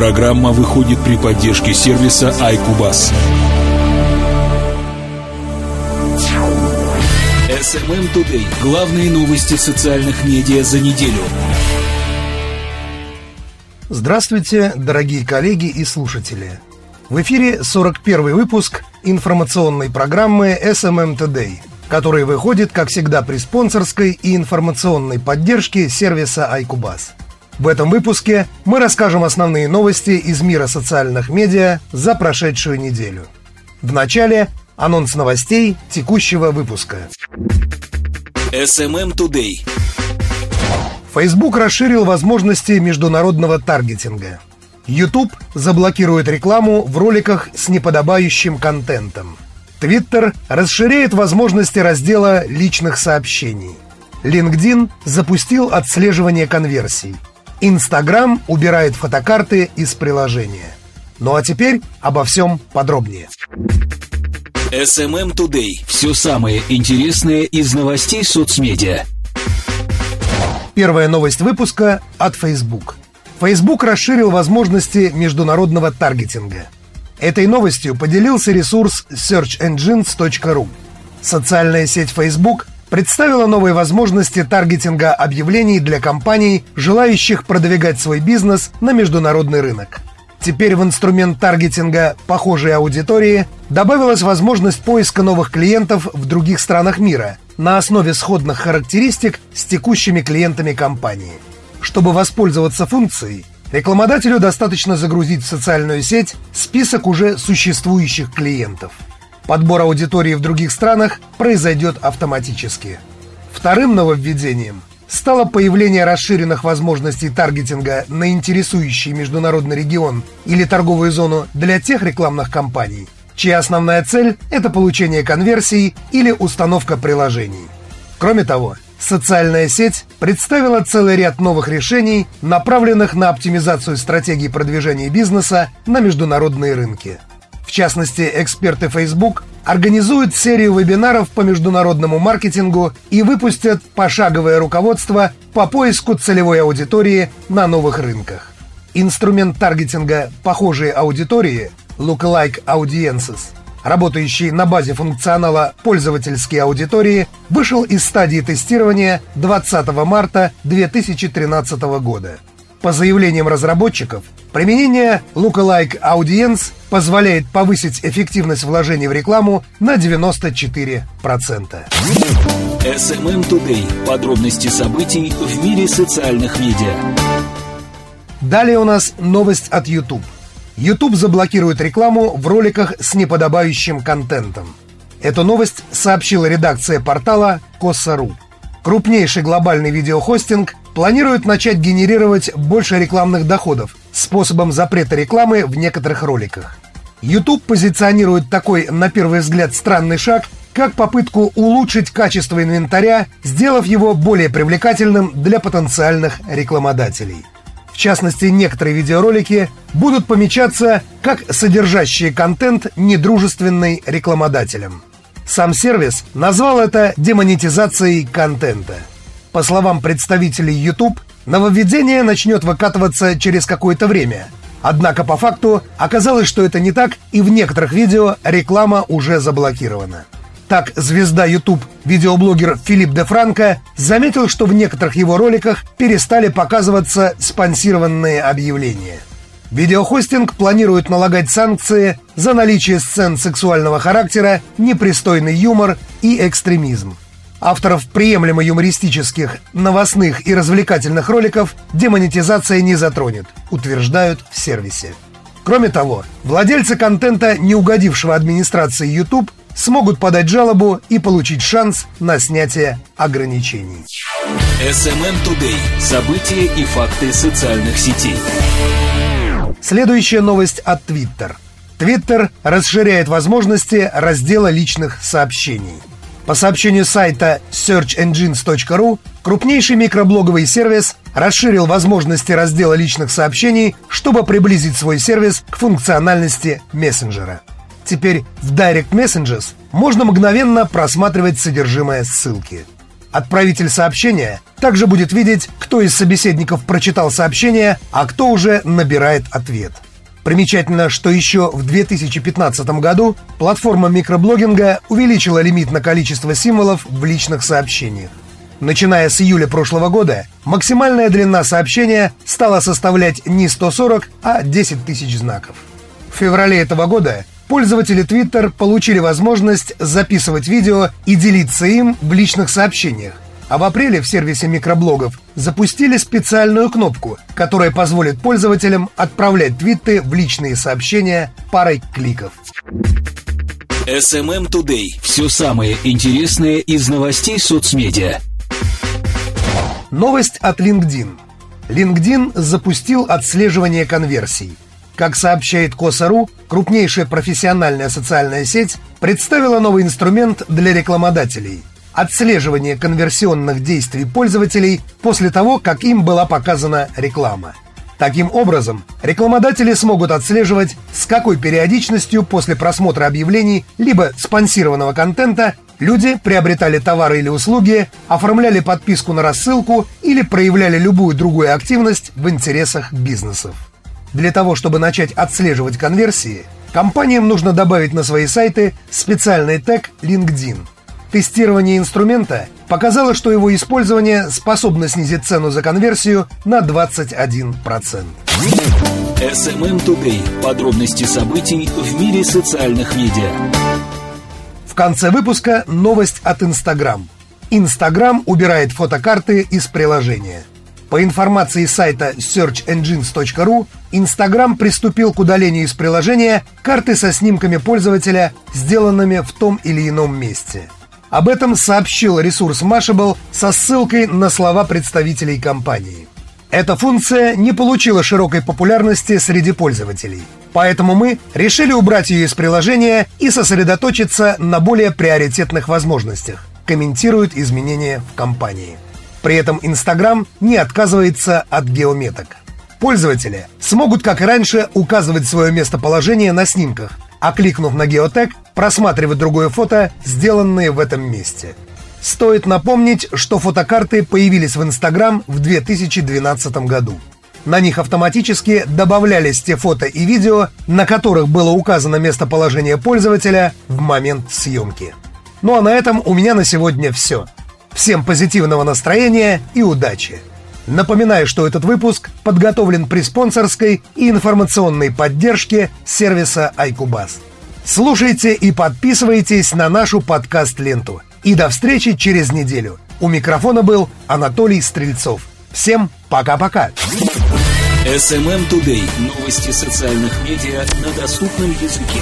Программа выходит при поддержке сервиса iCubus. SMM Today. Главные новости социальных медиа за неделю. Здравствуйте, дорогие коллеги и слушатели. В эфире 41 выпуск информационной программы SMM Today, который выходит, как всегда, при спонсорской и информационной поддержке сервиса iCubus. В этом выпуске мы расскажем основные новости из мира социальных медиа за прошедшую неделю. В начале анонс новостей текущего выпуска. SMM Today. Facebook расширил возможности международного таргетинга. YouTube заблокирует рекламу в роликах с неподобающим контентом. Twitter расширяет возможности раздела личных сообщений. LinkedIn запустил отслеживание конверсий – Инстаграм убирает фотокарты из приложения. Ну а теперь обо всем подробнее. SMM Today. Все самое интересное из новостей соцмедиа. Первая новость выпуска от Facebook. Facebook расширил возможности международного таргетинга. Этой новостью поделился ресурс searchengines.ru. Социальная сеть Facebook представила новые возможности таргетинга объявлений для компаний, желающих продвигать свой бизнес на международный рынок. Теперь в инструмент таргетинга похожей аудитории добавилась возможность поиска новых клиентов в других странах мира на основе сходных характеристик с текущими клиентами компании. Чтобы воспользоваться функцией, рекламодателю достаточно загрузить в социальную сеть список уже существующих клиентов – Подбор аудитории в других странах произойдет автоматически. Вторым нововведением стало появление расширенных возможностей таргетинга на интересующий международный регион или торговую зону для тех рекламных кампаний, чья основная цель – это получение конверсий или установка приложений. Кроме того, социальная сеть представила целый ряд новых решений, направленных на оптимизацию стратегии продвижения бизнеса на международные рынки – в частности, эксперты Facebook организуют серию вебинаров по международному маркетингу и выпустят пошаговое руководство по поиску целевой аудитории на новых рынках. Инструмент таргетинга «Похожие аудитории» Lookalike Audiences, работающий на базе функционала «Пользовательские аудитории», вышел из стадии тестирования 20 марта 2013 года. По заявлениям разработчиков, применение Lookalike Audience позволяет повысить эффективность вложений в рекламу на 94%. SMM Today. Подробности событий в мире социальных медиа. Далее у нас новость от YouTube. YouTube заблокирует рекламу в роликах с неподобающим контентом. Эту новость сообщила редакция портала Коса.ру. Крупнейший глобальный видеохостинг планирует начать генерировать больше рекламных доходов способом запрета рекламы в некоторых роликах. YouTube позиционирует такой, на первый взгляд, странный шаг, как попытку улучшить качество инвентаря, сделав его более привлекательным для потенциальных рекламодателей. В частности, некоторые видеоролики будут помечаться как содержащие контент, недружественный рекламодателям. Сам сервис назвал это демонетизацией контента. По словам представителей YouTube, нововведение начнет выкатываться через какое-то время. Однако по факту оказалось, что это не так, и в некоторых видео реклама уже заблокирована. Так, звезда YouTube, видеоблогер Филипп де Франко заметил, что в некоторых его роликах перестали показываться спонсированные объявления – Видеохостинг планирует налагать санкции за наличие сцен сексуального характера, непристойный юмор и экстремизм. Авторов приемлемо юмористических, новостных и развлекательных роликов демонетизация не затронет, утверждают в сервисе. Кроме того, владельцы контента, не угодившего администрации YouTube, смогут подать жалобу и получить шанс на снятие ограничений. SMM Today. События и факты социальных сетей. Следующая новость от Twitter. Twitter расширяет возможности раздела личных сообщений. По сообщению сайта searchengines.ru, крупнейший микроблоговый сервис расширил возможности раздела личных сообщений, чтобы приблизить свой сервис к функциональности мессенджера. Теперь в Direct Messages можно мгновенно просматривать содержимое ссылки. Отправитель сообщения также будет видеть, кто из собеседников прочитал сообщение, а кто уже набирает ответ. Примечательно, что еще в 2015 году платформа микроблогинга увеличила лимит на количество символов в личных сообщениях. Начиная с июля прошлого года, максимальная длина сообщения стала составлять не 140, а 10 тысяч знаков. В феврале этого года пользователи Twitter получили возможность записывать видео и делиться им в личных сообщениях, а в апреле в сервисе микроблогов запустили специальную кнопку, которая позволит пользователям отправлять твиты в личные сообщения парой кликов. SMM Today. Все самое интересное из новостей соцмедиа. Новость от LinkedIn. LinkedIn запустил отслеживание конверсий. Как сообщает Коса.ру, крупнейшая профессиональная социальная сеть представила новый инструмент для рекламодателей – отслеживание конверсионных действий пользователей после того, как им была показана реклама. Таким образом, рекламодатели смогут отслеживать, с какой периодичностью после просмотра объявлений либо спонсированного контента люди приобретали товары или услуги, оформляли подписку на рассылку или проявляли любую другую активность в интересах бизнесов. Для того, чтобы начать отслеживать конверсии, компаниям нужно добавить на свои сайты специальный тег LinkedIn – Тестирование инструмента показало, что его использование способно снизить цену за конверсию на 21%. SMM Today. Подробности событий в мире социальных медиа. В конце выпуска новость от Instagram. Instagram убирает фотокарты из приложения. По информации сайта searchengines.ru, Instagram приступил к удалению из приложения карты со снимками пользователя, сделанными в том или ином месте – об этом сообщил ресурс Mashable со ссылкой на слова представителей компании. Эта функция не получила широкой популярности среди пользователей. Поэтому мы решили убрать ее из приложения и сосредоточиться на более приоритетных возможностях, комментируют изменения в компании. При этом Instagram не отказывается от геометок. Пользователи смогут, как и раньше, указывать свое местоположение на снимках, а кликнув на геотег, просматривать другое фото, сделанное в этом месте. Стоит напомнить, что фотокарты появились в Instagram в 2012 году. На них автоматически добавлялись те фото и видео, на которых было указано местоположение пользователя в момент съемки. Ну а на этом у меня на сегодня все. Всем позитивного настроения и удачи! Напоминаю, что этот выпуск подготовлен при спонсорской и информационной поддержке сервиса iCubus. Слушайте и подписывайтесь на нашу подкаст-ленту. И до встречи через неделю. У микрофона был Анатолий Стрельцов. Всем пока-пока. SMM Today. Новости социальных медиа на доступном языке.